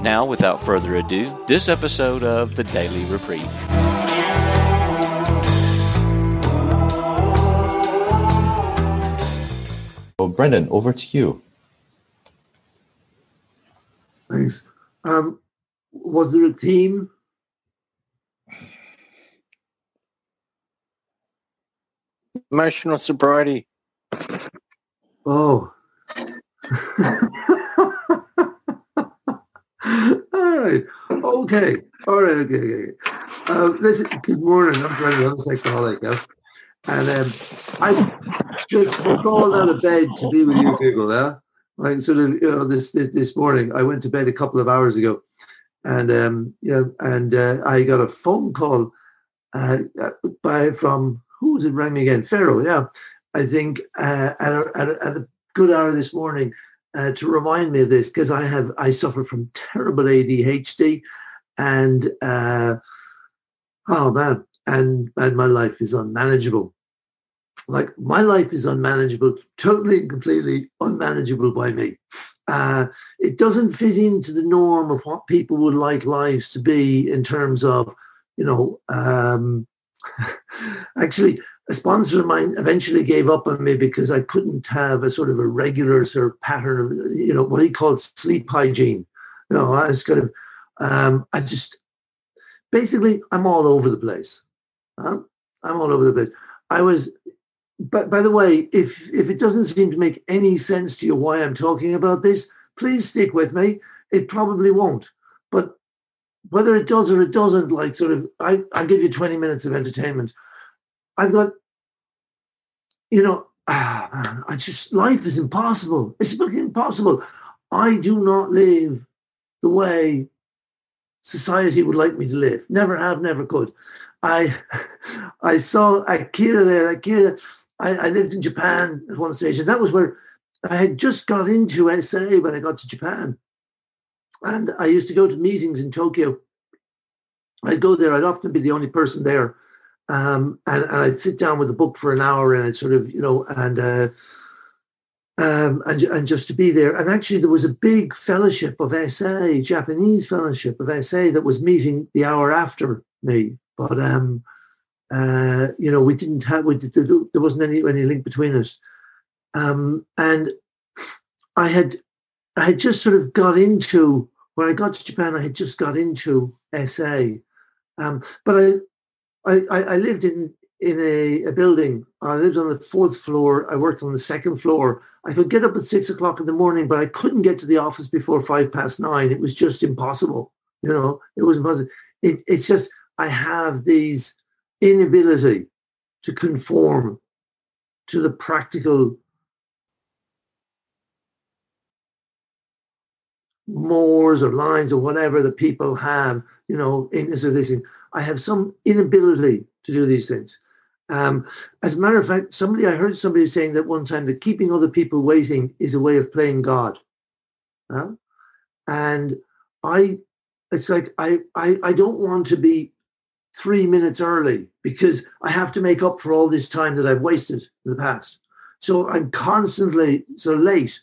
Now, without further ado, this episode of the Daily Reprieve. Well, Brendan, over to you. Thanks. Um, was there a team? Emotional sobriety. Oh. All right. Okay. All right. Okay. okay. Uh, listen, good morning. I'm Brendan. I'm a sexaholic. Yeah? And um, I just crawled out of bed to be with you people. Yeah. Like sort of, you know, this, this this morning, I went to bed a couple of hours ago, and um, you know, and uh, I got a phone call uh, by from who was it? Rang me again, Pharaoh. Yeah, I think uh, at, a, at, a, at a good hour this morning uh, to remind me of this because I have I suffer from terrible ADHD, and uh, oh man, and and my life is unmanageable. Like my life is unmanageable, totally and completely unmanageable by me. Uh, it doesn't fit into the norm of what people would like lives to be in terms of, you know, um, actually a sponsor of mine eventually gave up on me because I couldn't have a sort of a regular sort of pattern of, you know, what he called sleep hygiene. You know, I was kind of, um, I just, basically, I'm all over the place. Huh? I'm all over the place. I was, but by the way, if if it doesn't seem to make any sense to you why I'm talking about this, please stick with me. It probably won't. But whether it does or it doesn't, like sort of, I, I'll give you 20 minutes of entertainment. I've got, you know, I just, life is impossible. It's fucking impossible. I do not live the way society would like me to live. Never have, never could. I I saw Akira there. Akira, I, I lived in Japan at one stage, and that was where I had just got into SA when I got to Japan. And I used to go to meetings in Tokyo. I'd go there. I'd often be the only person there. Um, and, and, I'd sit down with a book for an hour and I'd sort of, you know, and, uh, um, and, and just to be there. And actually there was a big fellowship of SA, Japanese fellowship of SA that was meeting the hour after me. But, um, uh, you know, we didn't have, we did, there wasn't any, any link between us. Um, and I had, I had just sort of got into, when I got to Japan, I had just got into SA. Um, but I, I, I lived in in a, a, building. I lived on the fourth floor. I worked on the second floor. I could get up at six o'clock in the morning, but I couldn't get to the office before five past nine. It was just impossible. You know, it was impossible. It, it's just I have these inability to conform to the practical mores or lines or whatever that people have, you know, in this or this. I have some inability to do these things. Um, as a matter of fact, somebody I heard somebody saying that one time that keeping other people waiting is a way of playing God. And I, it's like I, I I don't want to be three minutes early because I have to make up for all this time that I've wasted in the past. So I'm constantly so late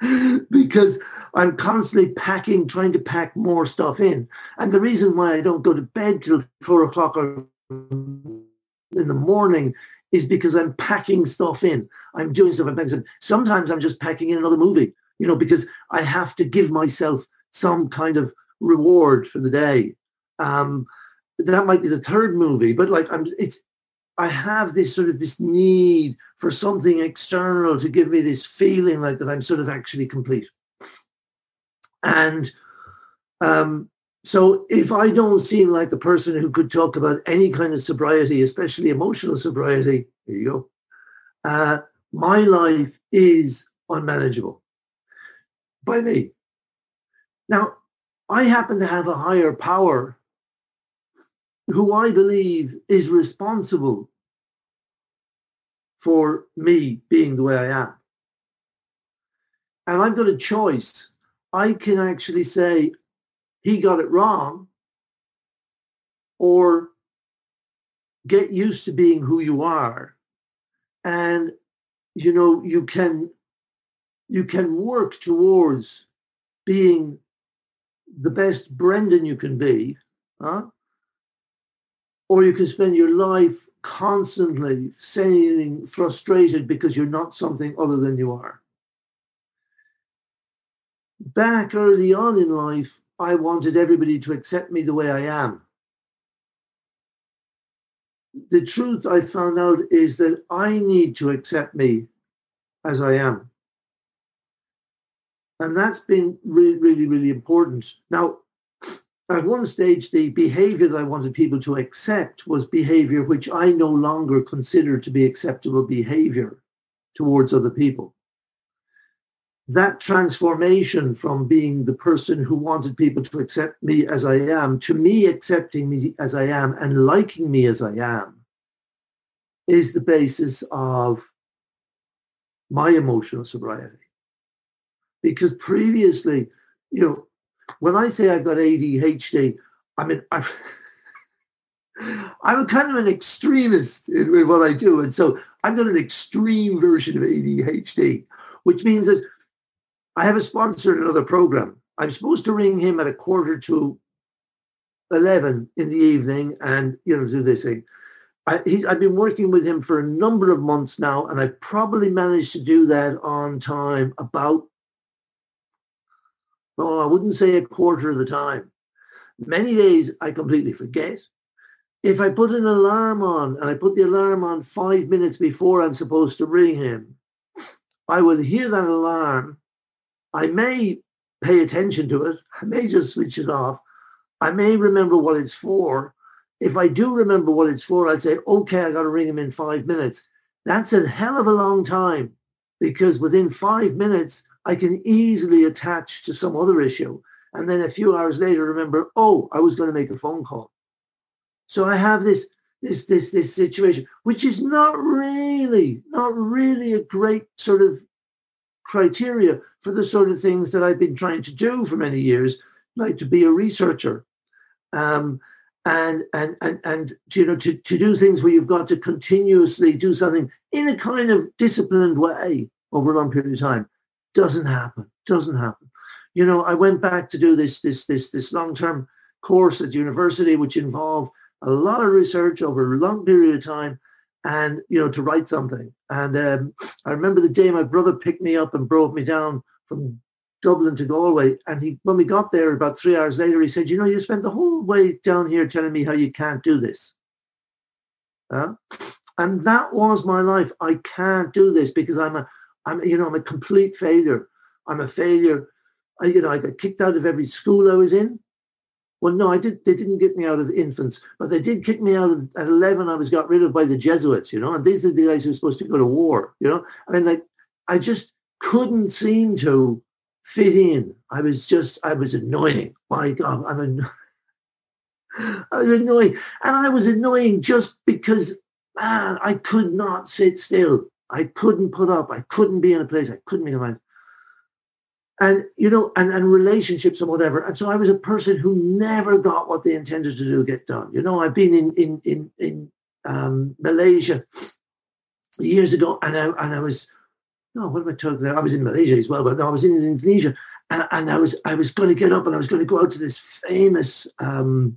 because I'm constantly packing, trying to pack more stuff in. And the reason why I don't go to bed till four o'clock or in the morning is because I'm packing stuff in. I'm doing stuff. I'm packing. Sometimes I'm just packing in another movie, you know, because I have to give myself some kind of reward for the day. Um, that might be the third movie, but like I'm, it's I have this sort of this need for something external to give me this feeling like that I'm sort of actually complete. And um, so if I don't seem like the person who could talk about any kind of sobriety, especially emotional sobriety, here you go, uh, my life is unmanageable by me. Now, I happen to have a higher power who I believe is responsible for me being the way I am. And I've got a choice. I can actually say, he got it wrong, or get used to being who you are. And, you know, you can you can work towards being the best Brendan you can be, huh? or you can spend your life constantly saying frustrated because you're not something other than you are. Back early on in life, I wanted everybody to accept me the way I am. The truth I found out is that I need to accept me as I am. And that's been really, really, really important. Now, at one stage, the behavior that I wanted people to accept was behavior which I no longer consider to be acceptable behavior towards other people. That transformation from being the person who wanted people to accept me as I am to me accepting me as I am and liking me as I am is the basis of my emotional sobriety because previously, you know, when I say I've got ADHD, I mean, I'm, I'm kind of an extremist in, in, what I do. And so I've got an extreme version of ADHD, which means that I have a sponsor in another program. I'm supposed to ring him at a quarter to 11 in the evening and, you know, do this thing. I, he, I've been working with him for a number of months now, and I've probably managed to do that on time about well, I wouldn't say a quarter of the time. Many days I completely forget. If I put an alarm on and I put the alarm on five minutes before I'm supposed to ring him, I will hear that alarm. I may pay attention to it. I may just switch it off. I may remember what it's for. If I do remember what it's for, I'd say, okay, I got to ring him in five minutes. That's a hell of a long time because within five minutes, I can easily attach to some other issue. And then a few hours later, remember, oh, I was going to make a phone call. So I have this, this, this, this situation, which is not really, not really a great sort of criteria for the sort of things that I've been trying to do for many years, like to be a researcher. Um, and and and and you know to, to do things where you've got to continuously do something in a kind of disciplined way over a long period of time doesn't happen. Doesn't happen. You know, I went back to do this this this this long term course at university, which involved a lot of research over a long period of time, and you know, to write something. And um, I remember the day my brother picked me up and brought me down from Dublin to Galway. And he, when we got there about three hours later, he said, "You know, you spent the whole way down here telling me how you can't do this." Uh, and that was my life. I can't do this because I'm a I'm, you know, I'm a complete failure. I'm a failure. I, you know, I got kicked out of every school I was in. Well, no, I did. They didn't get me out of infants, but they did kick me out of at eleven. I was got rid of by the Jesuits, you know, and these are the guys who were supposed to go to war, you know. I mean, like, I just couldn't seem to fit in. I was just, I was annoying. My God, I'm an, I was annoying, and I was annoying just because, man, I could not sit still. I couldn't put up. I couldn't be in a place. I couldn't be around. And, you know, and, and relationships and whatever. And so I was a person who never got what they intended to do get done. You know, I've been in, in, in, in um, Malaysia years ago and I, and I was, no, what am I talking about? I was in Malaysia as well, but no, I was in Indonesia and, and I was, I was going to get up and I was going to go out to this famous um,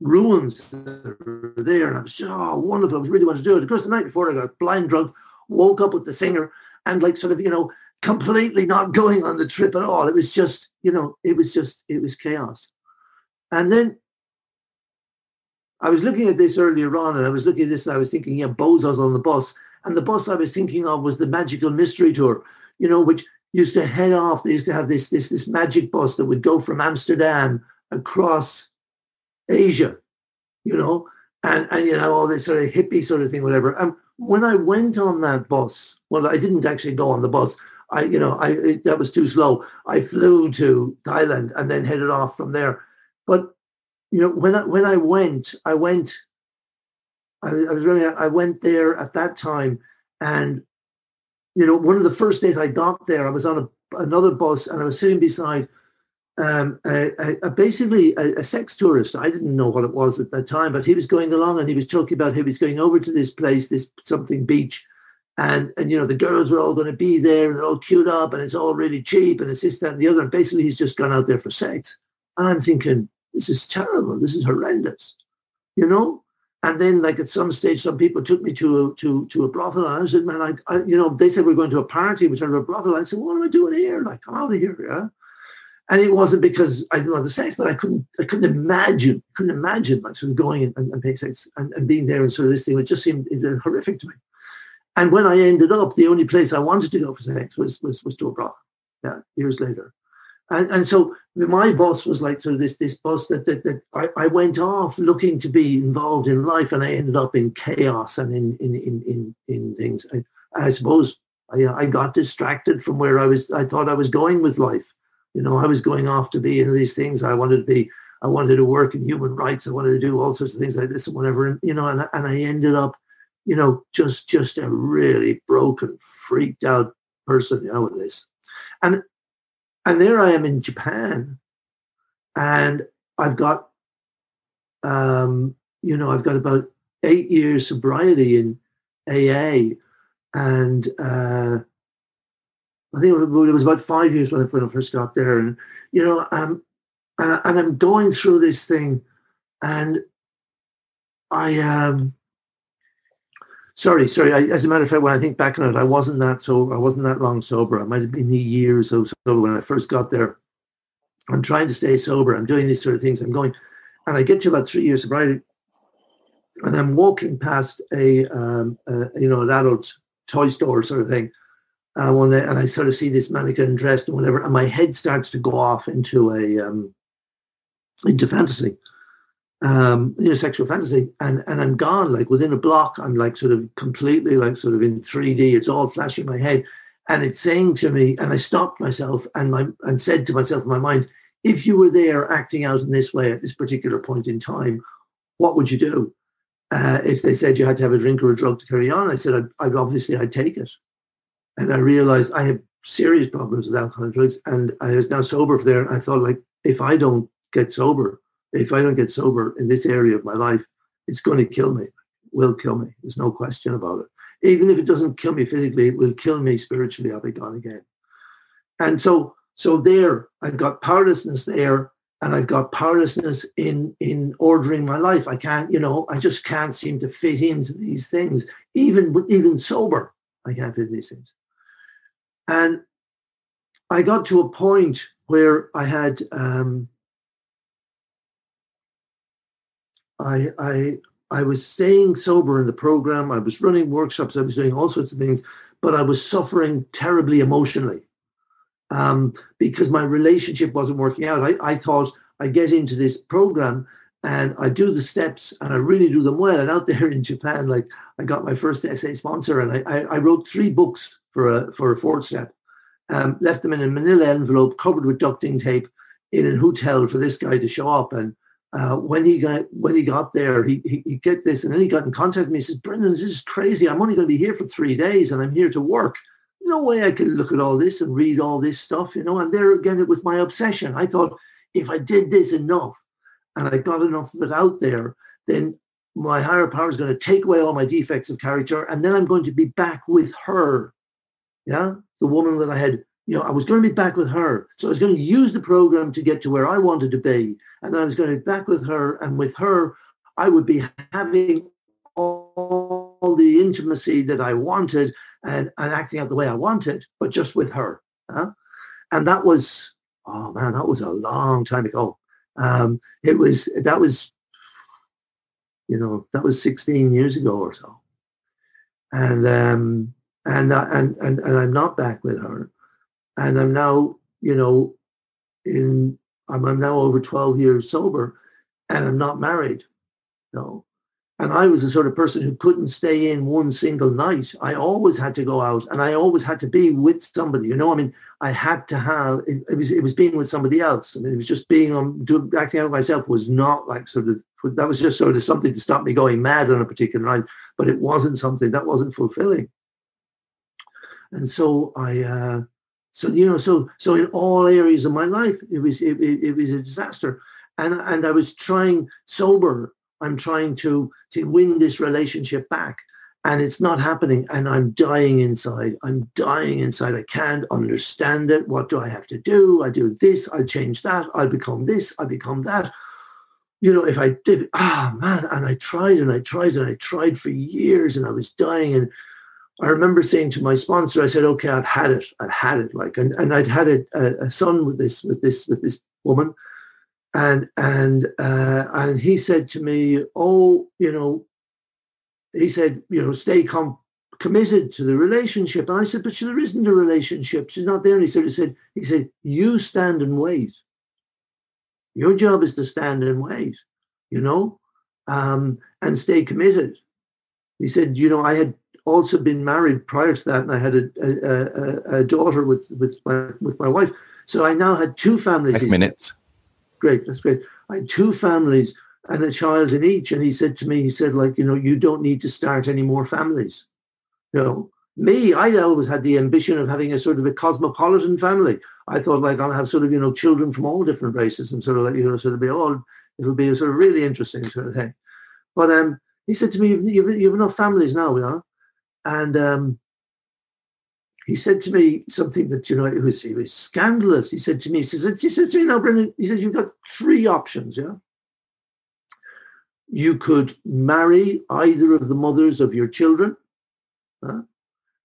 ruins there. And I was just, oh, wonderful. I was really wanting to do it. Of course, the night before I got blind drunk, woke up with the singer and like sort of, you know, completely not going on the trip at all. It was just, you know, it was just, it was chaos. And then I was looking at this earlier on and I was looking at this and I was thinking, yeah, Bozos on the bus. And the bus I was thinking of was the Magical Mystery Tour, you know, which used to head off. They used to have this, this, this magic bus that would go from Amsterdam across Asia, you know, and, and you know, all this sort of hippie sort of thing, whatever. And when I went on that bus, well, I didn't actually go on the bus. I, you know, I it, that was too slow. I flew to Thailand and then headed off from there. But you know, when I when I went, I went. I, I was really, I went there at that time, and you know, one of the first days I got there, I was on a, another bus and I was sitting beside um, a, a, a basically a, sex tourist. I didn't know what it was at that time, but he was going along and he was talking about he was going over to this place, this something beach, and and you know the girls were all going to be there and they're all queued up and it's all really cheap and it's this that and the other. And basically, he's just gone out there for sex. And I'm thinking, this is terrible. This is horrendous, you know. And then, like at some stage, some people took me to a, to to a brothel, and I said, "Man, I, I you know," they said we're going to a party, which are a brothel. I said, "What am I doing here? Like, come out of here, yeah." And it wasn't because I didn't want the sex, but I couldn't I couldn't imagine couldn't imagine like sort of going and, and, and paying sex and, and being there and sort of this thing. It just seemed horrific to me. And when I ended up, the only place I wanted to go for sex was was was to a brothel. Yeah, years later. And, and so my boss was like sort of this this boss that that, that I, I went off looking to be involved in life, and I ended up in chaos and in in in in, in things. I, I suppose I, I got distracted from where I was. I thought I was going with life. You know, I was going off to be into these things. I wanted to be. I wanted to work in human rights. I wanted to do all sorts of things like this and whatever. And you know, and, and I ended up, you know, just just a really broken, freaked out person. You know, with this. And and there I am in Japan, and I've got, um, you know, I've got about eight years sobriety in AA, and uh, I think it was about five years when I, first got there, and you know, um, and, and I'm going through this thing, and I um, sorry, sorry. I, as a matter of fact, when I think back on it, I wasn't that sober. I wasn't that long sober. I might have been a year or so sober when I first got there. I'm trying to stay sober. I'm doing these sort of things. I'm going, and I get to about three years sobriety, and I'm walking past a, um, a you know, an adult toy store sort of thing. Uh, one day, and I sort of see this mannequin dressed and whatever, and my head starts to go off into a um, into fantasy um, you know, sexual fantasy, and and I'm gone. Like within a block, I'm like sort of completely like sort of in 3D. It's all flashing in my head, and it's saying to me, and I stopped myself and my and said to myself in my mind, if you were there acting out in this way at this particular point in time, what would you do? Uh, if they said you had to have a drink or a drug to carry on, I said I'd, I'd obviously I'd take it, and I realized I have serious problems with alcohol and drugs, and I was now sober for there. I thought like if I don't get sober if I don't get sober in this area of my life, it's going to kill me. Will kill me. There's no question about it. Even if it doesn't kill me physically, it will kill me spiritually. I'll be gone again. And so, so there, I've got powerlessness there, and I've got powerlessness in in ordering my life. I can't, you know, I just can't seem to fit into these things. Even even sober, I can't fit these things. And I got to a point where I had um, I, I, I was staying sober in the program. I was running workshops. I was doing all sorts of things, but I was suffering terribly emotionally um, because my relationship wasn't working out. I, I thought I get into this program and I do the steps and I really do them well. And out there in Japan, like I got my first SA sponsor and I, I, I wrote three books for a, for a fourth step, um, left them in a manila envelope covered with ducting tape in a hotel for this guy to show up. And uh, when he got when he got there, he, he, he get this, and then he got in contact with me. He says, "Brendan, this is crazy. I'm only going to be here for three days, and I'm here to work. No way I can look at all this and read all this stuff, you know." And there again, it was my obsession. I thought if I did this enough, and I got enough of it out there, then my higher power is going to take away all my defects of character, and then I'm going to be back with her. Yeah, the woman that I had you know, I was going to be back with her. So I was going to use the program to get to where I wanted to be. And then I was going to be back with her. And with her, I would be having all the intimacy that I wanted and, and acting out the way I wanted, but just with her. Huh? And that was, oh man, that was a long time ago. Um, it was, that was, you know, that was 16 years ago or so. And, um, and, uh, and, and, and I'm not back with her and I'm now, you know, in I'm, I'm now over 12 years sober, and I'm not married. No, And I was the sort of person who couldn't stay in one single night. I always had to go out and I always had to be with somebody. You know, I mean, I had to have, it, it was it was being with somebody else. I mean, it was just being on, doing, acting out myself was not like sort of, that was just sort of something to stop me going mad on a particular night. But it wasn't something that wasn't fulfilling. And so I, uh, so you know, so so in all areas of my life, it was it, it, it was a disaster, and and I was trying sober. I'm trying to to win this relationship back, and it's not happening. And I'm dying inside. I'm dying inside. I can't understand it. What do I have to do? I do this. I change that. I become this. I become that. You know, if I did, ah man, and I tried and I tried and I tried for years, and I was dying and I remember saying to my sponsor, I said, "Okay, I've had it. I've had it." Like, and, and I'd had a, a, son with this with this with this woman, and and uh, and he said to me, "Oh, you know," he said, "You know, stay com- committed to the relationship." And I said, "But there isn't a relationship. She's not there." And he sort of said, "He said, you stand and wait. Your job is to stand and wait, you know, um, and stay committed." He said, "You know, I had." Also been married prior to that, and I had a, a, a, a daughter with with my with my wife. So I now had two families. Five minutes. Great, that's great. I had two families and a child in each. And he said to me, he said, like, you know, you don't need to start any more families. You know, me, I always had the ambition of having a sort of a cosmopolitan family. I thought like I'll have sort of, you know, children from all different races and sort of like, you know, sort of be all, it'll be a sort of really interesting sort of thing. But um, he said to me, you've, you've, you've enough families now, you know? And um, he said to me something that, you know, it was, it was scandalous. He said to me, he says, he said to me, now, Brendan, he says, you've got three options, yeah? You could marry either of the mothers of your children. Huh?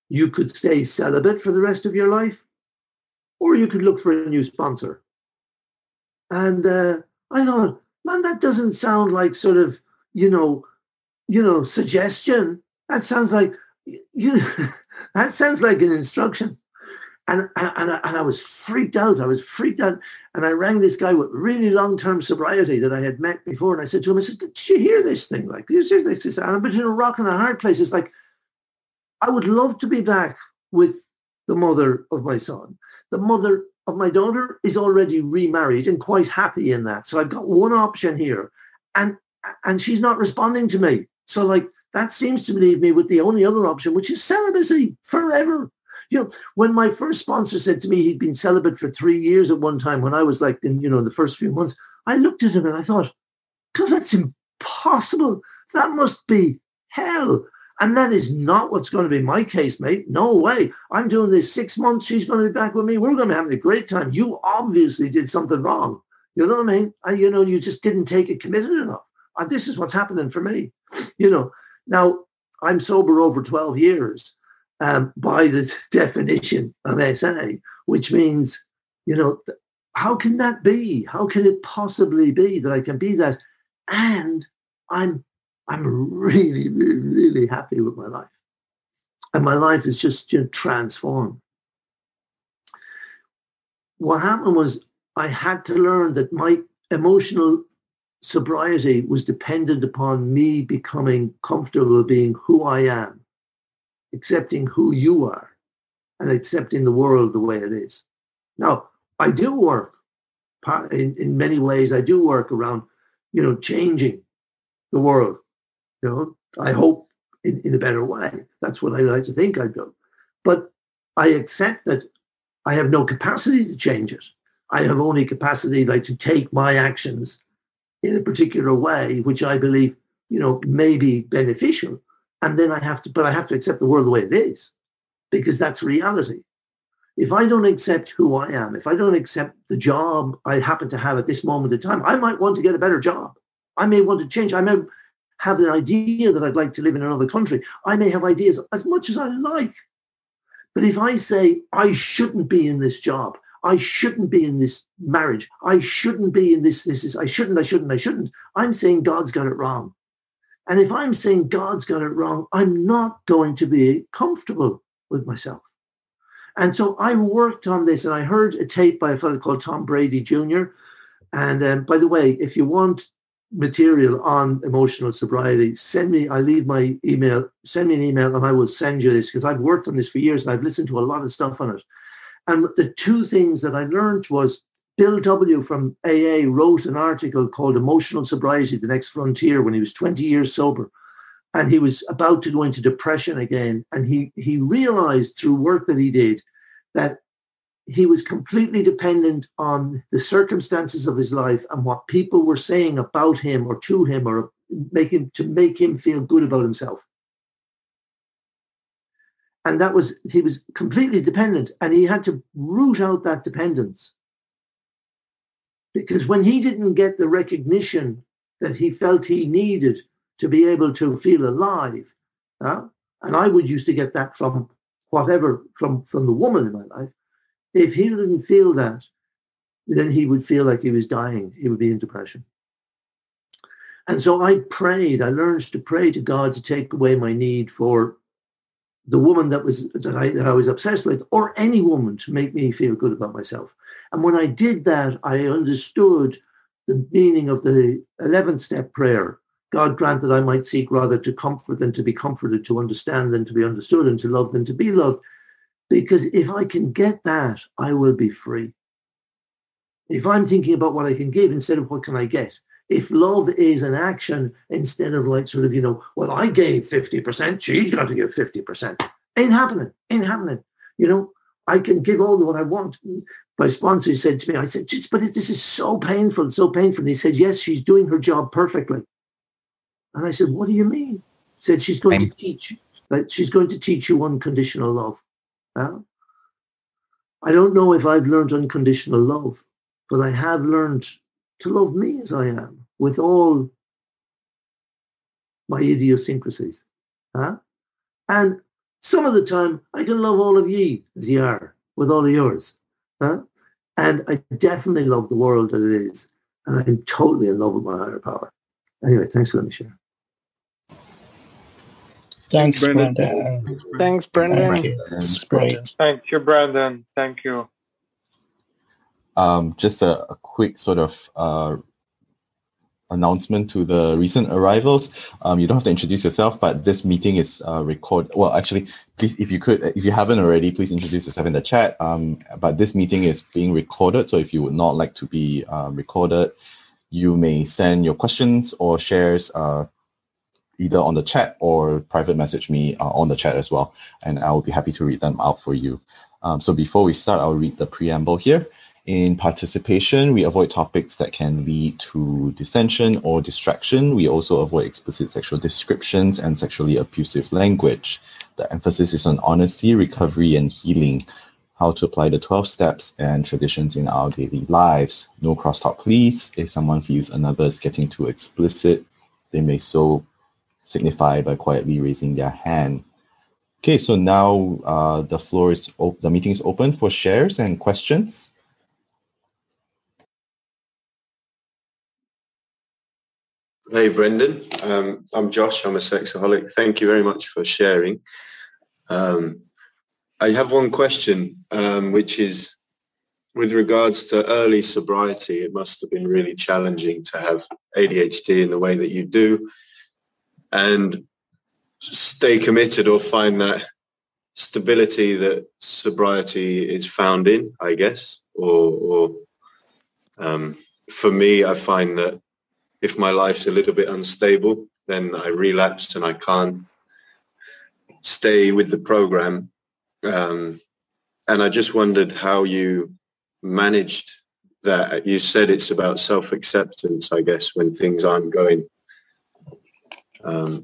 You could stay celibate for the rest of your life, or you could look for a new sponsor. And uh, I thought, man, that doesn't sound like sort of, you know, you know, suggestion. That sounds like you that sounds like an instruction. And and I, and I was freaked out. I was freaked out. And i rang this guy with really long-term sobriety that i had met before. And i said to him i said did you hear this thing? Like you hear this and i'm between a rock and a hard place. It's like i would love to be back with the mother of my son. The mother of my daughter is already remarried and quite happy in that. So i've got one option here. And and she's not responding to me. So like that seems to leave me with the only other option, which is celibacy forever. You know, when my first sponsor said to me he'd been celibate for three years at one time, when I was like in, you know, in the first few months, I looked at him and I thought, God, that's impossible. That must be hell. And that is not what's going to be my case, mate. No way. I'm doing this six months. She's going to be back with me. We're going to be having a great time. You obviously did something wrong. You know what I mean? I, you know, you just didn't take it committed enough. And this is what's happening for me. You know, now, I'm sober over 12 years um, by the definition of SA, which means, you know, how can that be? How can it possibly be that I can be that? And I'm I'm really, really, really happy with my life. And my life is just you know, transformed. What happened was I had to learn that my emotional sobriety was dependent upon me becoming comfortable being who I am, accepting who you are, and accepting the world the way it is. Now, I do work in, in many ways. I do work around, you know, changing the world. You know, I hope in, in a better way. That's what I like to think I do. But I accept that I have no capacity to change it. I have only capacity like to take my actions in a particular way, which I believe, you know, may be beneficial. And then I have to, but I have to accept the world the way it is, because that's reality. If I don't accept who I am, if I don't accept the job I happen to have at this moment in time, I might want to get a better job. I may want to change. I may have an idea that I'd like to live in another country. I may have ideas as much as I like. But if I say I shouldn't be in this job, I shouldn't be in this marriage. I shouldn't be in this, this is, I shouldn't, I shouldn't, I shouldn't. I'm saying God's got it wrong. And if I'm saying God's got it wrong, I'm not going to be comfortable with myself. And so I worked on this and I heard a tape by a fellow called Tom Brady Jr. And um, by the way, if you want material on emotional sobriety, send me, I leave my email, send me an email and I will send you this because I've worked on this for years and I've listened to a lot of stuff on it. And the two things that I learned was Bill W. from AA wrote an article called Emotional Sobriety, The Next Frontier when he was 20 years sober. And he was about to go into depression again. And he, he realized through work that he did that he was completely dependent on the circumstances of his life and what people were saying about him or to him or making to make him feel good about himself. And that was he was completely dependent and he had to root out that dependence. Because when he didn't get the recognition that he felt he needed to be able to feel alive, uh, and I would used to get that from whatever from from the woman in my life if he didn't feel that, then he would feel like he was dying. He would be in depression. And so I prayed. I learned to pray to God to take away my need for the woman that was that I that I was obsessed with, or any woman to make me feel good about myself. And when I did that, I understood the meaning of the 11 step prayer. God grant that I might seek rather to comfort than to be comforted, to understand than to be understood, and to love than to be loved. Because if I can get that, I will be free. If I'm thinking about what I can give instead of what can I get, if love is an action instead of like sort of, you know, well, I gave 50%, she's got to give 50%. Ain't happening. Ain't happening. You know, I can give all the what I want. My sponsor said to me, I said, but this is so painful, so painful. And he said, yes, she's doing her job perfectly. And I said, what do you mean? He said, she's going I'm- to teach, but she's going to teach you unconditional love. Well, I don't know if I've learned unconditional love, but I have learned to love me as I am with all my idiosyncrasies. Huh? And some of the time I can love all of ye as ye are with all of yours. Huh? And I definitely love the world that it is. And I'm totally in love with my higher power. Anyway, thanks for letting me share. Thanks, Brendan. Brendan. Thanks, Brendan. Thank you. That's great. Thank you, Brendan. Thank you. Um, just a, a, quick sort of uh, announcement to the recent arrivals. Um, you don't have to introduce yourself, but this meeting is uh, recorded. Well, actually, please, if you could, if you haven't already, please introduce yourself in the chat. Um, but this meeting is being recorded, so if you would not like to be uh, recorded, you may send your questions or shares uh, either on the chat or private message me uh, on the chat as well, and I will be happy to read them out for you. Um, so before we start, I'll read the preamble here. In participation, we avoid topics that can lead to dissension or distraction. We also avoid explicit sexual descriptions and sexually abusive language. The emphasis is on honesty, recovery, and healing. How to apply the 12 steps and traditions in our daily lives. No crosstalk, please. If someone feels another is getting too explicit, they may so signify by quietly raising their hand. Okay, so now uh, the floor is op- the meeting is open for shares and questions. Hey, Brendan. Um, I'm Josh. I'm a sexaholic. Thank you very much for sharing. Um, I have one question, um, which is with regards to early sobriety. It must have been really challenging to have ADHD in the way that you do and stay committed or find that stability that sobriety is found in, I guess. Or, or um, for me, I find that if my life's a little bit unstable, then I relapse and I can't stay with the program. Um, and I just wondered how you managed that. You said it's about self-acceptance, I guess, when things aren't going um,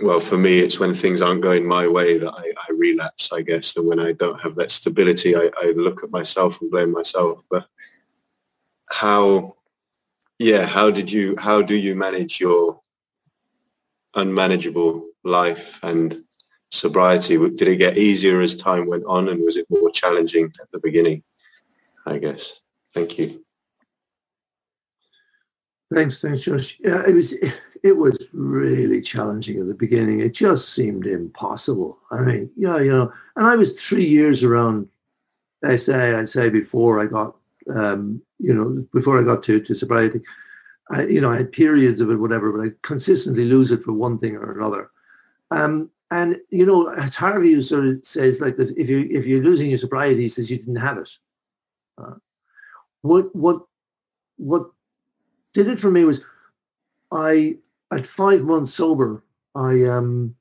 well, for me, it's when things aren't going my way that I, I relapse, I guess. And when I don't have that stability, I, I, look at myself and blame myself. But how, yeah, how did you, how do you manage your unmanageable life and sobriety? Did it get easier as time went on and was it more challenging at the beginning? I guess. Thank you. Thanks, thanks, Josh. Yeah, it was it was really challenging at the beginning. It just seemed impossible. I mean, yeah, you know, and I was three years around SA, I'd say before I got, um, you know, before I got to, to sobriety. I, you know, I had periods of it, whatever, but I consistently lose it for one thing or another. Um, and you know, Harvey sort of says, like that, if you if you're losing your sobriety, he says you didn't have it. Uh, what what what did it for me was, I at five months sober, I um,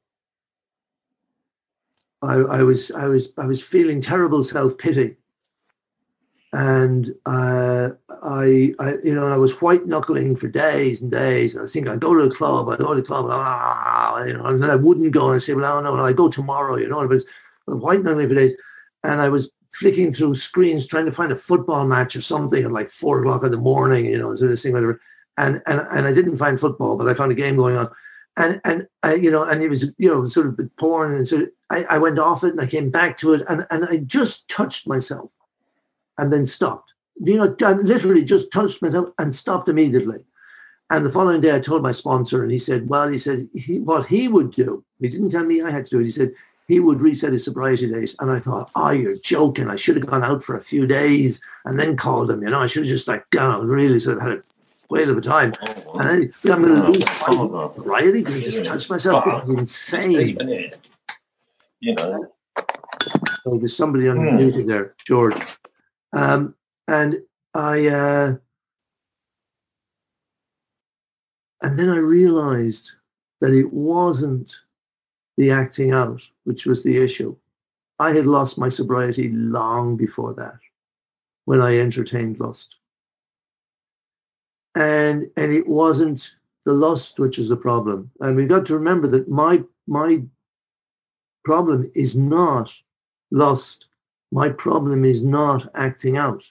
I, I was I was I was feeling terrible self pity, and uh, I, I, you know, I was white knuckling for days and days. And I think thinking, I go to the club, I'd go to the club, ah, you know, and then I wouldn't go. And I'd say, well, I don't no, I go tomorrow, you know. But was white knuckling for days, and I was flicking through screens trying to find a football match or something at like four o'clock in the morning, you know, sort of thing, whatever. And and and I didn't find football, but I found a game going on. And and I, you know, and it was you know sort of porn, and so I, I went off it, and I came back to it, and and I just touched myself and then stopped. You know, I literally just touched myself and stopped immediately. And the following day, I told my sponsor, and he said, "Well, he said he, what he would do. He didn't tell me I had to do it. He said he would reset his sobriety days." And I thought, "Oh, you're joking! I should have gone out for a few days and then called him. You know, I should have just like gone really sort of had a whale of a time. And then I'm going to lose my sobriety because I just touched myself. It's insane. You know. So there's somebody on hmm. music there, George. Um, and I, uh, and then I realized that it wasn't the acting out, which was the issue. I had lost my sobriety long before that when I entertained lust. And, and it wasn't the lust which is the problem. And we've got to remember that my, my problem is not lust my problem is not acting out.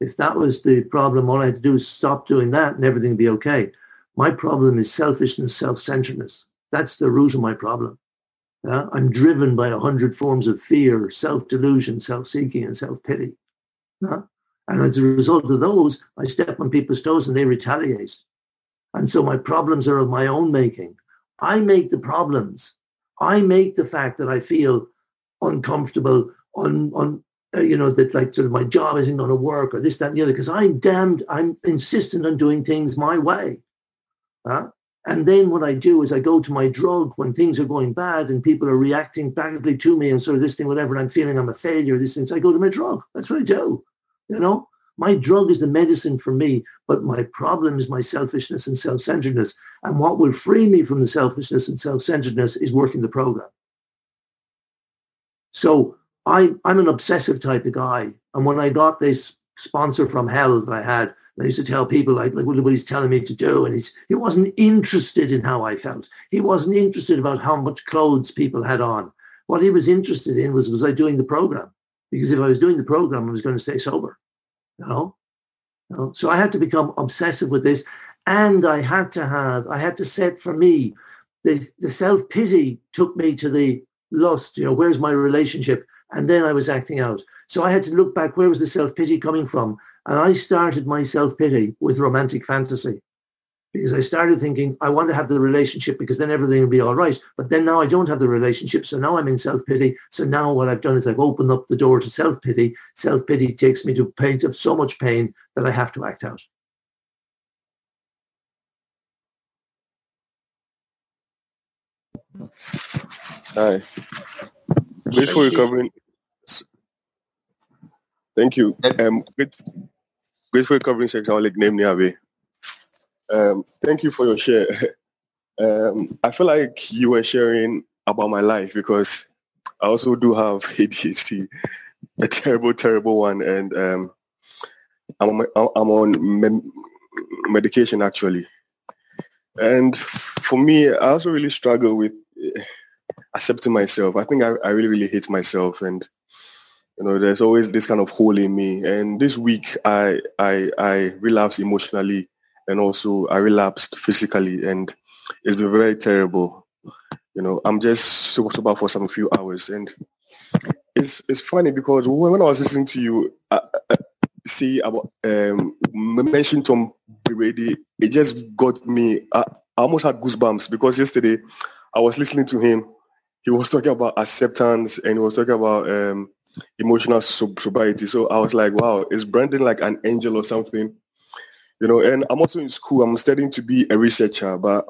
If that was the problem, all I had to do is stop doing that and everything would be okay. My problem is selfishness, self-centeredness. That's the root of my problem. Yeah? I'm driven by a hundred forms of fear, self-delusion, self-seeking, and self-pity. Yeah? And as a result of those, I step on people's toes and they retaliate. And so my problems are of my own making. I make the problems. I make the fact that I feel uncomfortable, on, on uh, you know, that like sort of my job isn't going to work or this, that, and the other, because I'm damned, I'm insistent on doing things my way. Huh? And then what I do is I go to my drug when things are going bad and people are reacting badly to me and sort of this thing, whatever, and I'm feeling I'm a failure, this thing. So I go to my drug. That's what I do. You know, my drug is the medicine for me, but my problem is my selfishness and self-centeredness. And what will free me from the selfishness and self-centeredness is working the program. So I, I'm an obsessive type of guy. And when I got this sponsor from hell that I had, I used to tell people like, like what he's telling me to do. And he's, he wasn't interested in how I felt. He wasn't interested about how much clothes people had on. What he was interested in was, was I doing the program? Because if I was doing the program, I was going to stay sober. You know? You know? So I had to become obsessive with this. And I had to have, I had to set for me, the, the self-pity took me to the lust, you know, where's my relationship? And then I was acting out. So I had to look back, where was the self-pity coming from? And I started my self-pity with romantic fantasy because I started thinking, I want to have the relationship because then everything will be all right. But then now I don't have the relationship. So now I'm in self-pity. So now what I've done is I've opened up the door to self-pity. Self-pity takes me to a point of so much pain that I have to act out. Hi. Before you come in, thank you. Um, great, grateful covering sexaholic name Niabe. Um, thank you for your share. Um, I feel like you were sharing about my life because I also do have ADHD, a terrible, terrible one, and um, I'm on, I'm on me- medication actually. And for me, I also really struggle with accepting myself. I think I, I really, really hate myself and you know, there's always this kind of hole in me. And this week I I I relapsed emotionally and also I relapsed physically and it's been very terrible. You know, I'm just super sober for some few hours and it's it's funny because when I was listening to you uh, uh, see about um mention Tom Brady, it just got me I, I almost had goosebumps because yesterday I was listening to him he was talking about acceptance and he was talking about um, emotional sobriety. So I was like, wow, is Brendan like an angel or something? you know, and I'm also in school. I'm studying to be a researcher, but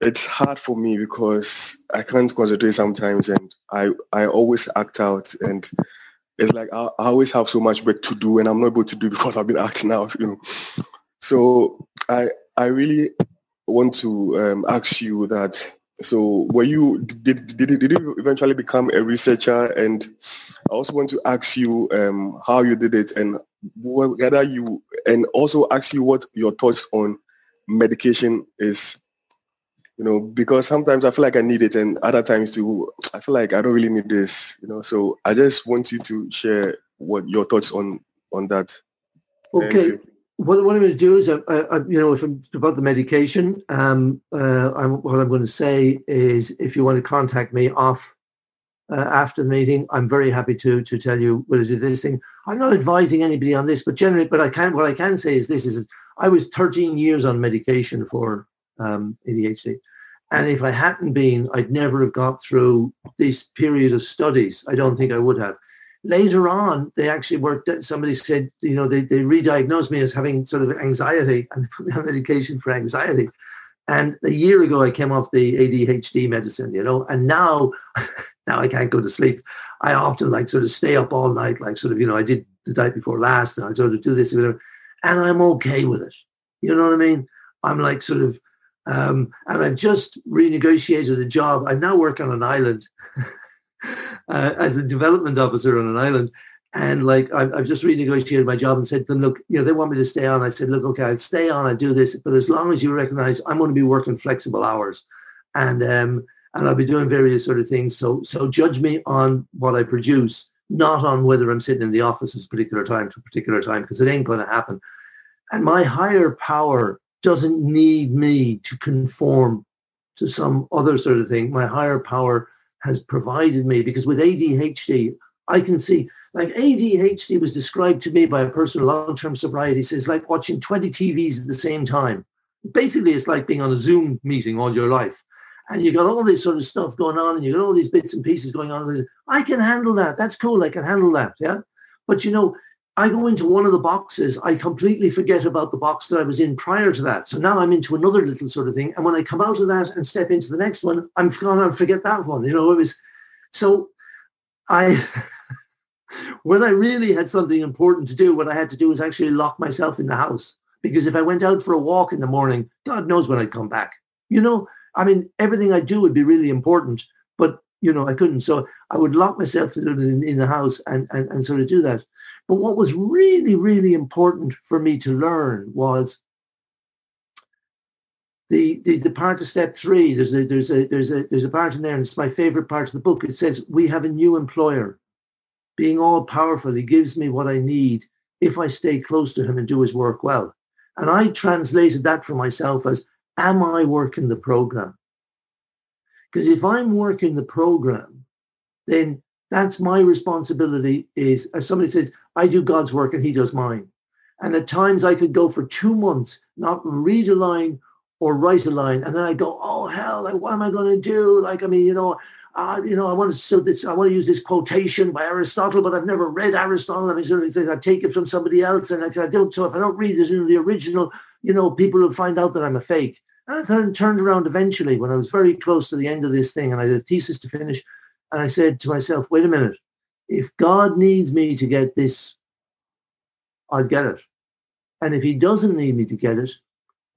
it's hard for me because I can't concentrate sometimes, and I I always act out, and it's like I, I always have so much work to do, and I'm not able to do because I've been acting out, you know. So I I really want to um, ask you that. So were you did, did did you eventually become a researcher? And I also want to ask you um, how you did it, and whether you and also ask you what your thoughts on medication is you know, because sometimes I feel like I need it and other times too, I feel like I don't really need this, you know. So I just want you to share what your thoughts on on that. Okay. What, what I'm going to do is, I, I, you know, if I'm about the medication, um, uh, I'm, what I'm going to say is, if you want to contact me off uh, after the meeting, I'm very happy to to tell you whether to do this thing. I'm not advising anybody on this, but generally, but I can. What I can say is this: is I was 13 years on medication for um, ADHD. And if I hadn't been, I'd never have got through this period of studies. I don't think I would have. Later on, they actually worked, somebody said, you know, they, they re-diagnosed me as having sort of anxiety and they put me on medication for anxiety. And a year ago, I came off the ADHD medicine, you know, and now, now I can't go to sleep. I often like sort of stay up all night, like sort of, you know, I did the night before last and I sort of do this, and I'm okay with it. You know what I mean? I'm like sort of, um, and I've just renegotiated a job. I now work on an island uh, as a development officer on an island. And like I've, I've, just renegotiated my job and said to them, look, you know, they want me to stay on. I said, look, okay, I'd stay on. I do this, but as long as you recognize I'm going to be working flexible hours, and um, and I'll be doing various sort of things. So so judge me on what I produce, not on whether I'm sitting in the office at a particular time to a particular time, because it ain't going to happen. And my higher power doesn't need me to conform to some other sort of thing. My higher power has provided me because with ADHD, I can see like ADHD was described to me by a person with long-term sobriety says like watching 20 TVs at the same time. Basically, it's like being on a Zoom meeting all your life. And you got all this sort of stuff going on and you got all these bits and pieces going on. I can handle that. That's cool. I can handle that. Yeah. But you know, I go into one of the boxes, I completely forget about the box that I was in prior to that. So now I'm into another little sort of thing. And when I come out of that and step into the next one, I'm gonna forget that one. You know, it was so I when I really had something important to do, what I had to do was actually lock myself in the house. Because if I went out for a walk in the morning, God knows when I'd come back. You know, I mean, everything I do would be really important, but you know, I couldn't. So I would lock myself in, the house and, and, and sort of do that. But what was really, really important for me to learn was the, the, the part of step three. There's a, there's, a, there's, a, there's a part in there, and it's my favorite part of the book. It says, we have a new employer. Being all powerful, he gives me what I need if I stay close to him and do his work well. And I translated that for myself as, am I working the program? Because if I'm working the program, then that's my responsibility is, as somebody says, I do God's work and he does mine. And at times I could go for two months, not read a line or write a line. And then I go, oh, hell, like, what am I going to do? Like, I mean, you know, uh, you know, I want to so this, I want to use this quotation by Aristotle, but I've never read Aristotle. I sort of say I take it from somebody else. And I don't, so if I don't read this in the original, you know, people will find out that I'm a fake. And I turned, turned around eventually when I was very close to the end of this thing and I had a thesis to finish. And I said to myself, wait a minute, if God needs me to get this, I'll get it. And if he doesn't need me to get it,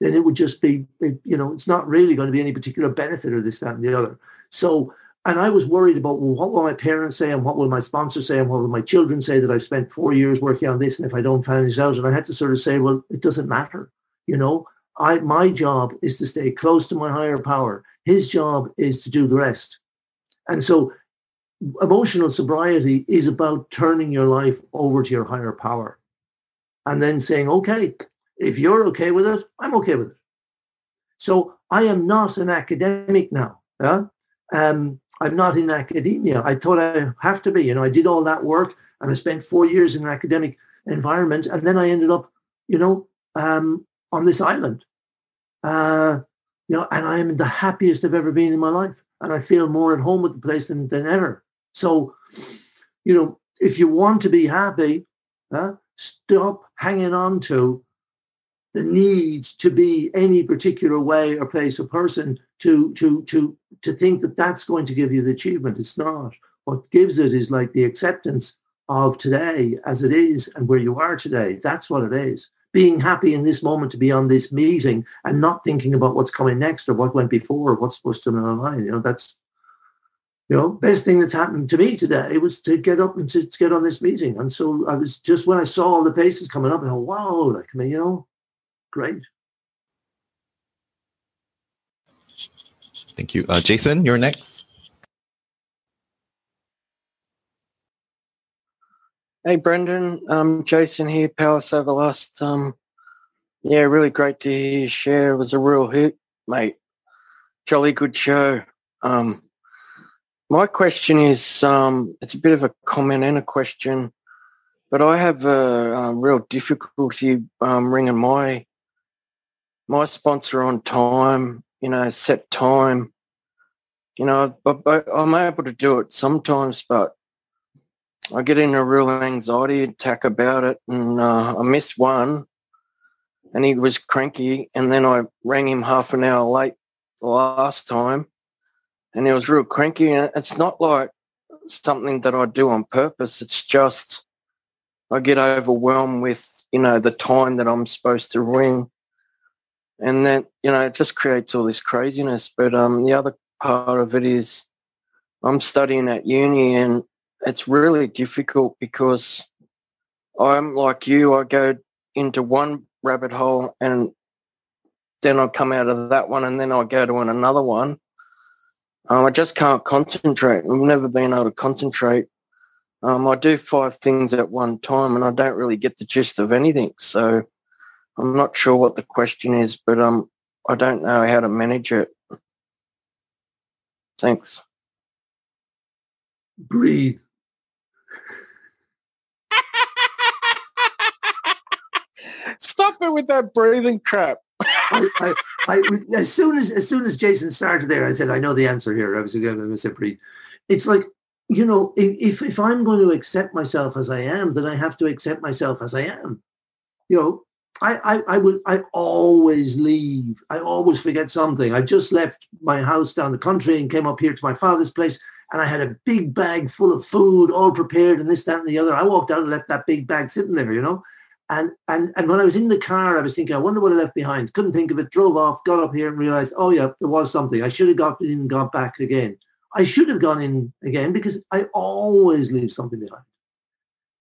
then it would just be, you know, it's not really going to be any particular benefit or this, that, and the other. So, and I was worried about, well, what will my parents say and what will my sponsor say and what will my children say that I've spent four years working on this and if I don't finish out? And I had to sort of say, well, it doesn't matter. You know, I my job is to stay close to my higher power. His job is to do the rest. And so emotional sobriety is about turning your life over to your higher power and then saying, okay, if you're okay with it, I'm okay with it. So I am not an academic now. Yeah? Um, I'm not in academia. I thought I have to be. You know, I did all that work and I spent four years in an academic environment, and then I ended up, you know, um, on this island. Uh, you know, and I am the happiest I've ever been in my life, and I feel more at home with the place than, than ever. So, you know, if you want to be happy, uh, stop hanging on to the need to be any particular way or place or person to to to to think that that's going to give you the achievement. It's not. What gives it is like the acceptance of today as it is and where you are today. That's what it is. Being happy in this moment to be on this meeting and not thinking about what's coming next or what went before or what's supposed to be online. You know, that's you know, best thing that's happened to me today was to get up and to, to get on this meeting. And so I was just when I saw all the paces coming up, I thought, wow, like I mean, you know, great. Thank you. Uh, Jason, you're next. Hey, Brendan. Um, Jason here, Palace Everlast. Um, yeah, really great to hear you share. It was a real hit, mate. Jolly good show. Um, my question is, um, it's a bit of a comment and a question, but I have a, a real difficulty um, ringing my my sponsor on time, you know, set time. You know, but I'm able to do it sometimes, but I get in a real anxiety attack about it, and uh, I missed one, and he was cranky, and then I rang him half an hour late last time, and he was real cranky. And it's not like something that I do on purpose. It's just I get overwhelmed with you know the time that I'm supposed to ring, and then you know it just creates all this craziness. But um, the other part of it is I'm studying at uni, and it's really difficult because I'm like you. I go into one rabbit hole, and then I come out of that one, and then I go to another one um, I just can't concentrate. I've never been able to concentrate. Um, I do five things at one time and I don't really get the gist of anything. So I'm not sure what the question is, but um, I don't know how to manage it. Thanks. Breathe. Stop it with that breathing crap. I, I, I, as soon as as soon as Jason started there, I said, I know the answer here. I was going to say breathe. It's like, you know, if if I'm going to accept myself as I am, then I have to accept myself as I am. You know, I, I, I would I always leave. I always forget something. I just left my house down the country and came up here to my father's place and I had a big bag full of food, all prepared, and this, that, and the other. I walked out and left that big bag sitting there, you know. And, and, and when I was in the car, I was thinking, I wonder what I left behind. Couldn't think of it, drove off, got up here and realized, oh yeah, there was something. I should have got in and got back again. I should have gone in again because I always leave something behind.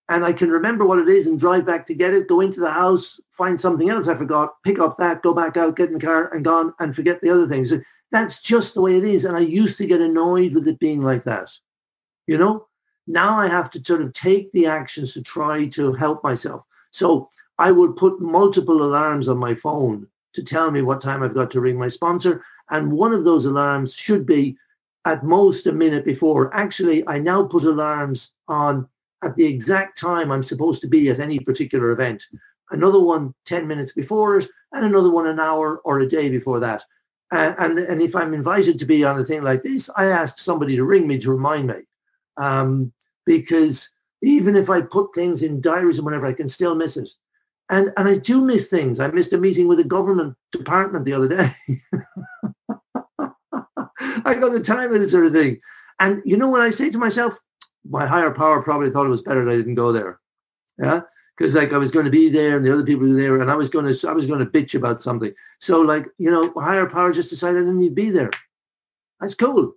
And I can remember what it is and drive back to get it, go into the house, find something else I forgot, pick up that, go back out, get in the car and gone and forget the other things. That's just the way it is. And I used to get annoyed with it being like that. You know, now I have to sort of take the actions to try to help myself. So I would put multiple alarms on my phone to tell me what time I've got to ring my sponsor. And one of those alarms should be at most a minute before. Actually, I now put alarms on at the exact time I'm supposed to be at any particular event. Another one 10 minutes before it, and another one an hour or a day before that. Uh, and, and if I'm invited to be on a thing like this, I ask somebody to ring me to remind me. Um, because even if I put things in diaries and whatever, I can still miss it. And and I do miss things. I missed a meeting with a government department the other day. I got the time of this sort of thing. And you know what I say to myself? My higher power probably thought it was better that I didn't go there. Yeah. Because like I was going to be there and the other people were there and I was going to I was going to bitch about something. So like, you know, higher power just decided I didn't need to be there. That's cool.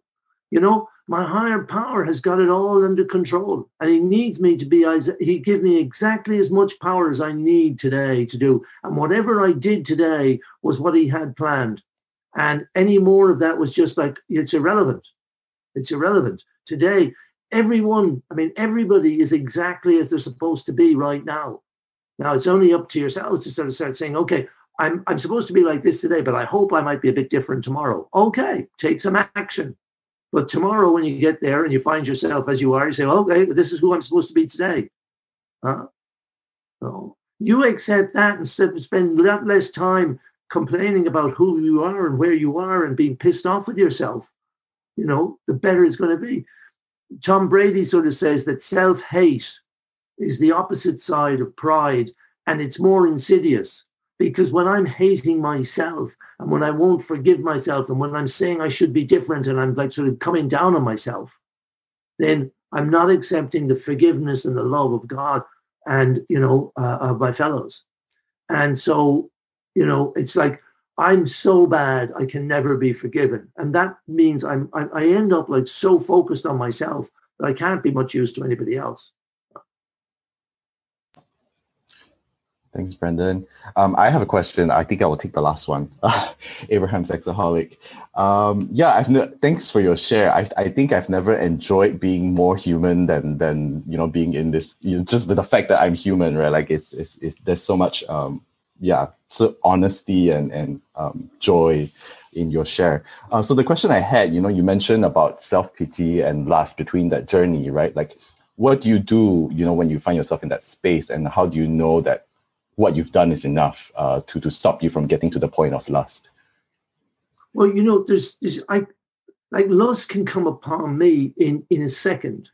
You know, my higher power has got it all under control and he needs me to be he give me exactly as much power as i need today to do. And whatever i did today was what he had planned. And any more of that was just like it's irrelevant. It's irrelevant. Today everyone i mean everybody is exactly as they're supposed to be right now. Now it's only up to yourselves to sort of start saying okay i'm i'm supposed to be like this today but i hope i might be a bit different tomorrow. Okay take some action but tomorrow, when you get there and you find yourself as you are, you say, okay, this is who I'm supposed to be today. Huh? So you accept that and spend a lot less time complaining about who you are and where you are and being pissed off with yourself. You know, the better it's going to be. Tom Brady sort of says that self-hate is the opposite side of pride and it's more insidious. Because when I'm hating myself and when I won't forgive myself and when I'm saying I should be different and I'm like sort of coming down on myself, then I'm not accepting the forgiveness and the love of God and, you know, uh, of my fellows. And so, you know, it's like I'm so bad I can never be forgiven. And that means I'm I, I end up like so focused on myself that I can't be much use to anybody else. Thanks, Brendan. Um, I have a question. I think I will take the last one. Abraham Sexaholic. Um, yeah, I've ne- thanks for your share. I, I think I've never enjoyed being more human than than you know being in this. You know, just the, fact that I'm human, right? Like it's it's, it's there's so much um, yeah, so honesty and and um, joy in your share. Uh, so the question I had, you know, you mentioned about self pity and lust between that journey, right? Like, what do you do, you know, when you find yourself in that space, and how do you know that what you've done is enough uh, to to stop you from getting to the point of lust? Well, you know, there's, there's I like lust can come upon me in in a second.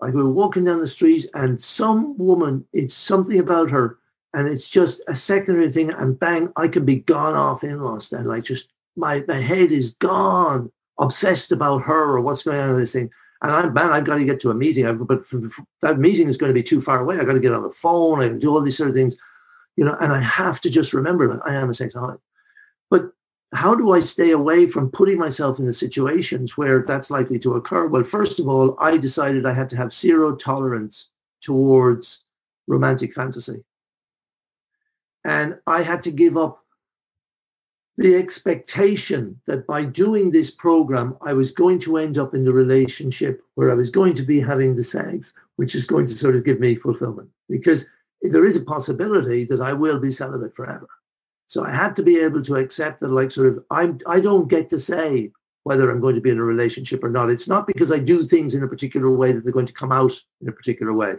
Like we're walking down the street and some woman, it's something about her, and it's just a secondary thing, and bang, I can be gone off in lust, and like just my my head is gone, obsessed about her or what's going on with this thing. And I'm man, I've got to get to a meeting. I've, but that meeting is going to be too far away. I've got to get on the phone. Can do all these sort of things you know, and I have to just remember that I am a sexaholic. But how do I stay away from putting myself in the situations where that's likely to occur? Well, first of all, I decided I had to have zero tolerance towards romantic fantasy. And I had to give up the expectation that by doing this program, I was going to end up in the relationship where I was going to be having the sex, which is going to sort of give me fulfillment. Because there is a possibility that I will be celibate forever. So I had to be able to accept that, like, sort of, I'm, I don't get to say whether I'm going to be in a relationship or not. It's not because I do things in a particular way that they're going to come out in a particular way.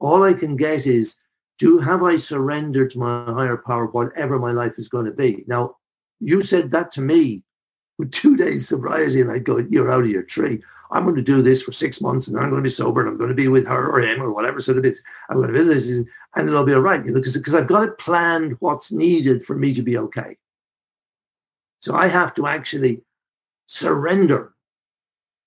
All I can get is, do have I surrendered to my higher power, whatever my life is going to be? Now, you said that to me with two days sobriety, and I go, you're out of your tree. I'm going to do this for six months and I'm going to be sober and I'm going to be with her or him or whatever sort of it. I'm going to do this and it'll be all right, you know, because I've got it planned what's needed for me to be okay. So I have to actually surrender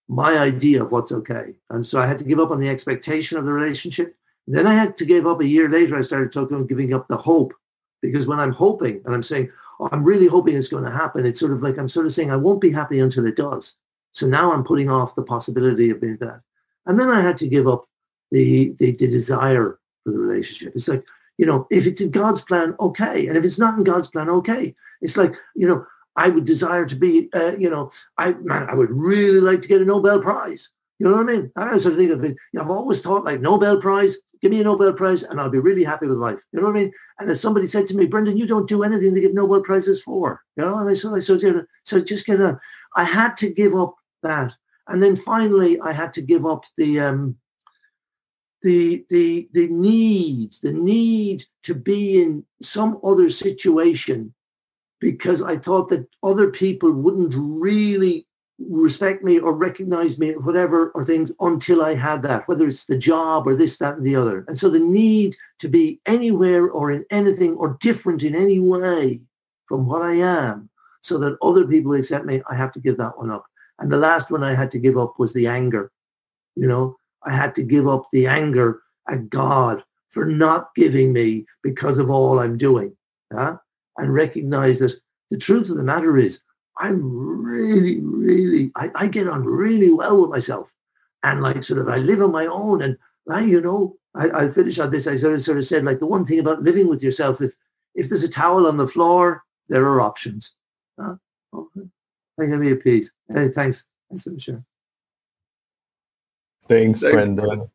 my idea of what's okay. And so I had to give up on the expectation of the relationship. Then I had to give up a year later. I started talking about giving up the hope because when I'm hoping and I'm saying, oh, I'm really hoping it's going to happen, it's sort of like I'm sort of saying I won't be happy until it does. So now I'm putting off the possibility of being that. And then I had to give up the, the, the desire for the relationship. It's like, you know, if it's in God's plan, okay. And if it's not in God's plan, okay. It's like, you know, I would desire to be, uh, you know, I man, I would really like to get a Nobel Prize. You know what I mean? I sort of think of it. You know, I've always thought like Nobel Prize, give me a Nobel Prize and I'll be really happy with life. You know what I mean? And as somebody said to me, Brendan, you don't do anything to get Nobel Prizes for. You know, and I so, so, so just get a, I had to give up that. And then finally, I had to give up the um, the the the need the need to be in some other situation because I thought that other people wouldn't really respect me or recognize me or whatever or things until I had that, whether it's the job or this, that, and the other. And so the need to be anywhere or in anything or different in any way from what I am so that other people accept me, I have to give that one up. And the last one I had to give up was the anger. You know, I had to give up the anger at God for not giving me because of all I'm doing. Yeah? And recognize that the truth of the matter is I'm really, really, I, I get on really well with myself. And like sort of I live on my own and I, you know, I, I'll finish on this. I sort of sort of said like the one thing about living with yourself, if if there's a towel on the floor, there are options. Huh? Okay. Thank you, me a piece. Hey, thanks. Thanks for the share. Thanks, thanks Brendan.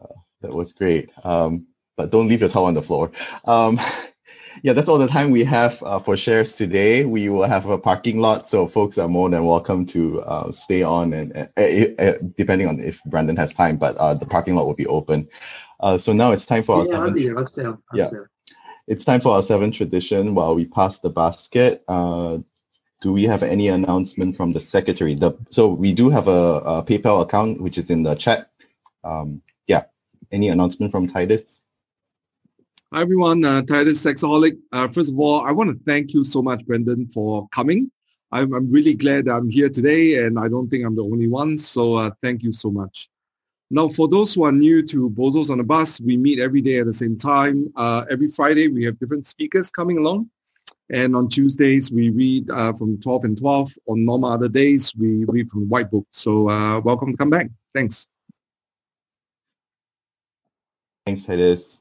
Uh, that was great. Um, but don't leave your towel on the floor. Um, yeah, that's all the time we have uh, for shares today. We will have a parking lot, so folks are more than welcome to uh, stay on, and uh, depending on if Brandon has time. But uh, the parking lot will be open. Uh, so now it's time for yeah, our I'll be here. I'll stay. I'll yeah, stay. it's time for our seventh tradition. While we pass the basket, uh, do we have any announcement from the secretary? The, so we do have a, a, PayPal account, which is in the chat. Um, yeah. Any announcement from Titus? Hi everyone, uh, Titus Sexaholic. Uh, first of all, I want to thank you so much, Brendan, for coming. I'm, I'm really glad I'm here today, and I don't think I'm the only one. So uh, thank you so much. Now, for those who are new to Bozos on the Bus, we meet every day at the same time. Uh, every Friday, we have different speakers coming along. And on Tuesdays, we read uh, from 12 and 12. On normal other days, we read from the White Book. So uh, welcome to come back. Thanks. Thanks, Titus.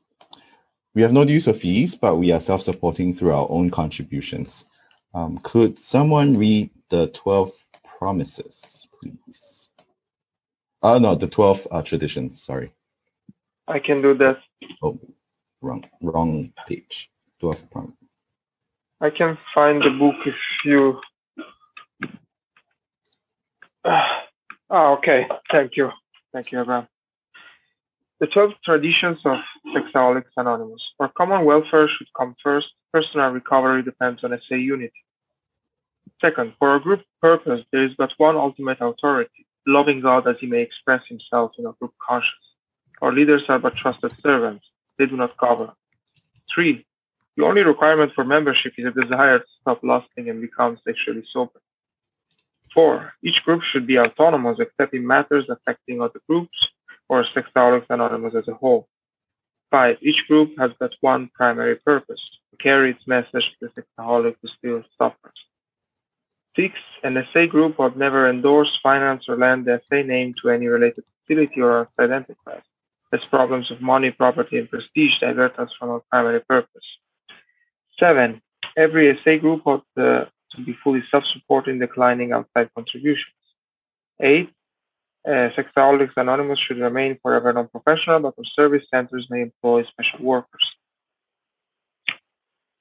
We have no use of fees, but we are self-supporting through our own contributions. Um, could someone read the 12 promises, please? Oh, no, the 12 uh, traditions, sorry. I can do that. Oh, wrong, wrong page. 12 promises. I can find the book if you... Ah, okay. Thank you. Thank you, Abraham. The 12 traditions of Sexaholics Anonymous. For common welfare should come first. Personal recovery depends on SA unity. Second, for a group purpose, there is but one ultimate authority, loving God as he may express himself in a group conscience. Our leaders are but trusted servants. They do not govern. Three, the only requirement for membership is a desire to stop lusting and become sexually sober. Four, each group should be autonomous except in matters affecting other groups or Sexaholics Anonymous as a whole. Five, each group has but one primary purpose, to carry its message to the sexaholic who still suffers. Six, an SA group would never endorse, finance, or lend the SA name to any related facility or outside enterprise, as problems of money, property, and prestige divert us from our primary purpose. Seven, every SA group ought uh, to be fully self-supporting, declining outside contributions. Eight, uh, Sexaholics Anonymous should remain forever non-professional, but our service centers may employ special workers.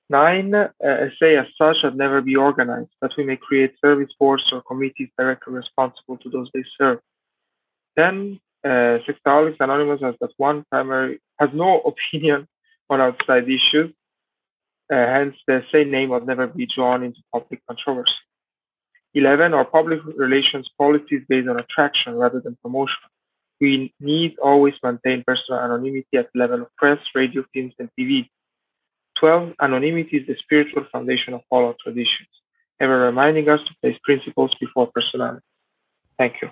Nine, uh, SA as such should never be organized, but we may create service boards or committees directly responsible to those they serve. Ten, uh, Sexaholics Anonymous has that one primary, has no opinion on outside issues, hence the same name would never be drawn into public controversy. 11 our public relations policies based on attraction rather than promotion. We need always maintain personal anonymity at the level of press, radio, films, and TV. 12. Anonymity is the spiritual foundation of all our traditions, ever reminding us to place principles before personality. Thank you.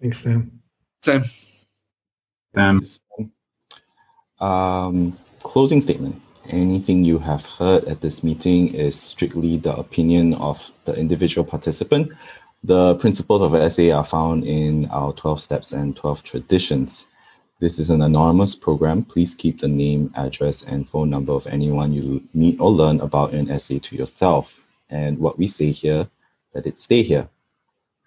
Thanks, Sam. Sam. Sam. Um, closing statement anything you have heard at this meeting is strictly the opinion of the individual participant. The principles of SA are found in our 12 steps and 12 traditions. This is an anonymous program. Please keep the name, address, and phone number of anyone you meet or learn about in SA to yourself. And what we say here, let it stay here.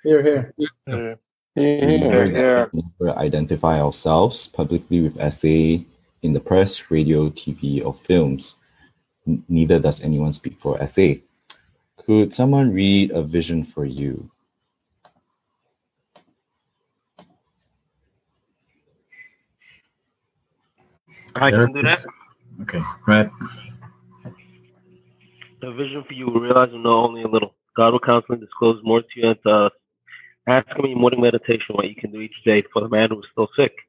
Here, here. Yeah. We Yeah. never identify ourselves publicly with SA in the press, radio, TV, or films. N- neither does anyone speak for SA. Could someone read a vision for you? I can do that. Okay, right. A vision for you will realize you know only a little. God will constantly disclose more to you and to us. Ask him in morning meditation what you can do each day for the man who is still sick.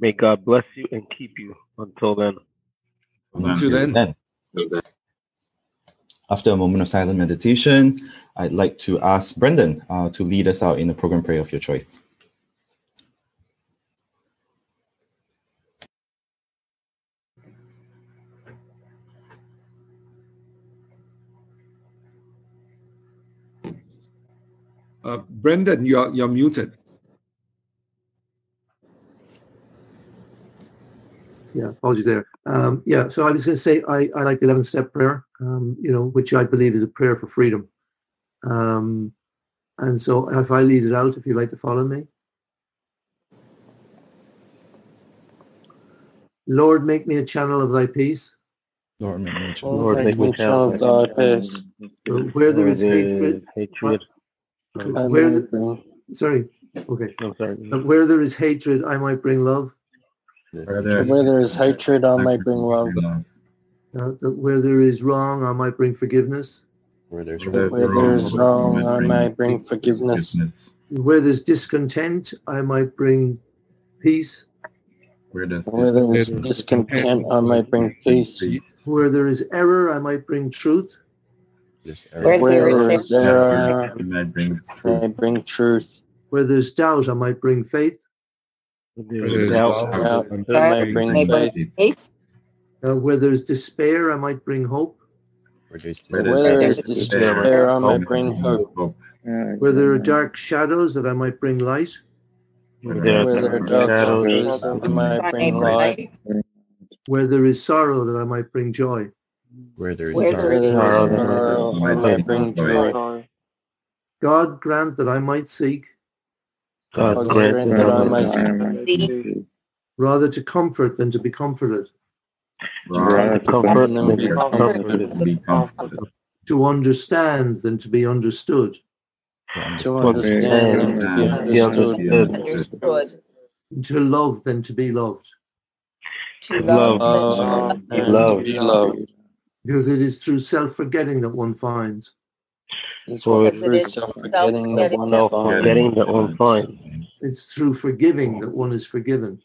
May God bless you and keep you. Until then. Until then. Then, after a moment of silent meditation, I'd like to ask Brendan uh, to lead us out in the program prayer of your choice. Uh, Brendan, you're, you're muted. Yeah, apologies there. Um, yeah, so I was going to say I, I like the 11 step prayer, um, you know, which I believe is a prayer for freedom. Um, and so if I lead it out, if you'd like to follow me. Lord, make me a channel of thy peace. Lord, make me child. Lord, make me child of thy peace. Where there is hatred, hatred. Where may the, sorry, okay. I'm sorry. Where there is hatred, I might bring love. Where there, Where there is hatred, I might bring love. Uh, where there is wrong, I might bring forgiveness. Where there's Where Where there is wrong, I may bring forgiveness. Where there's discontent, I might bring peace. Where there's Where there is discontent, I might bring peace. Where there is error, I might bring truth. Where. Where there there is is error, It might bring I may bring truth. Where there's doubt, I might bring faith. There Where is there's doubt. I. Uh, where there's despair, I might bring hope. Where there's Where Where there is despair, I may bring hope. Where there are dark shadows, that I might bring light. Where there are dark shadows, I may Sun bring light. Where there is sorrow, that I might bring joy. where there is Where sorrow. Where there is Sorrow, sorrow, I might bring joy. God grant that I might seek God God grant grant that I may Thee. rather to comfort than to be comforted, comfort comfort and be comforted. To understand than to be understood, to understand and to be Be understood. understood. Understood. to love than to be loved. To Love. love. Love than to and to Love. be loved. Because it is through self-forgetting that one finds. It's For what it through is self-forgetting that one self-forgetting finds. Forgetting that one finds. It's through forgiving that one is forgiven.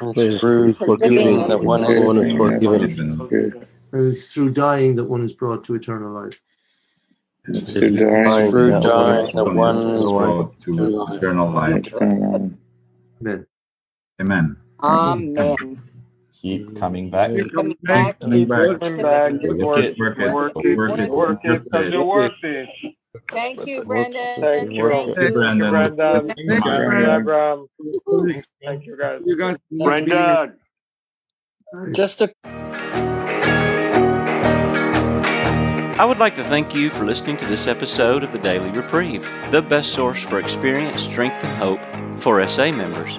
It's through forgiving that one One is is forgiven. And it's through dying that one is brought to eternal life. It's through dying that one is Brought to eternal life. Amen. Amen. Amen. Keep coming back. Keep Coming back. Coming back. Coming back. Work it. Work it. Work it. Work it. Work it. Because you're worth it. Thank you, Brendan. Thank you. Thank Thank you, Brandon. Brandon. Thank Thank you, you, Brandon. Abraham. Thank you, guys. You guys, Brendan. just a I would like to thank you for listening to this episode of the Daily Reprieve, the best source for experience, strength, and hope for SA members.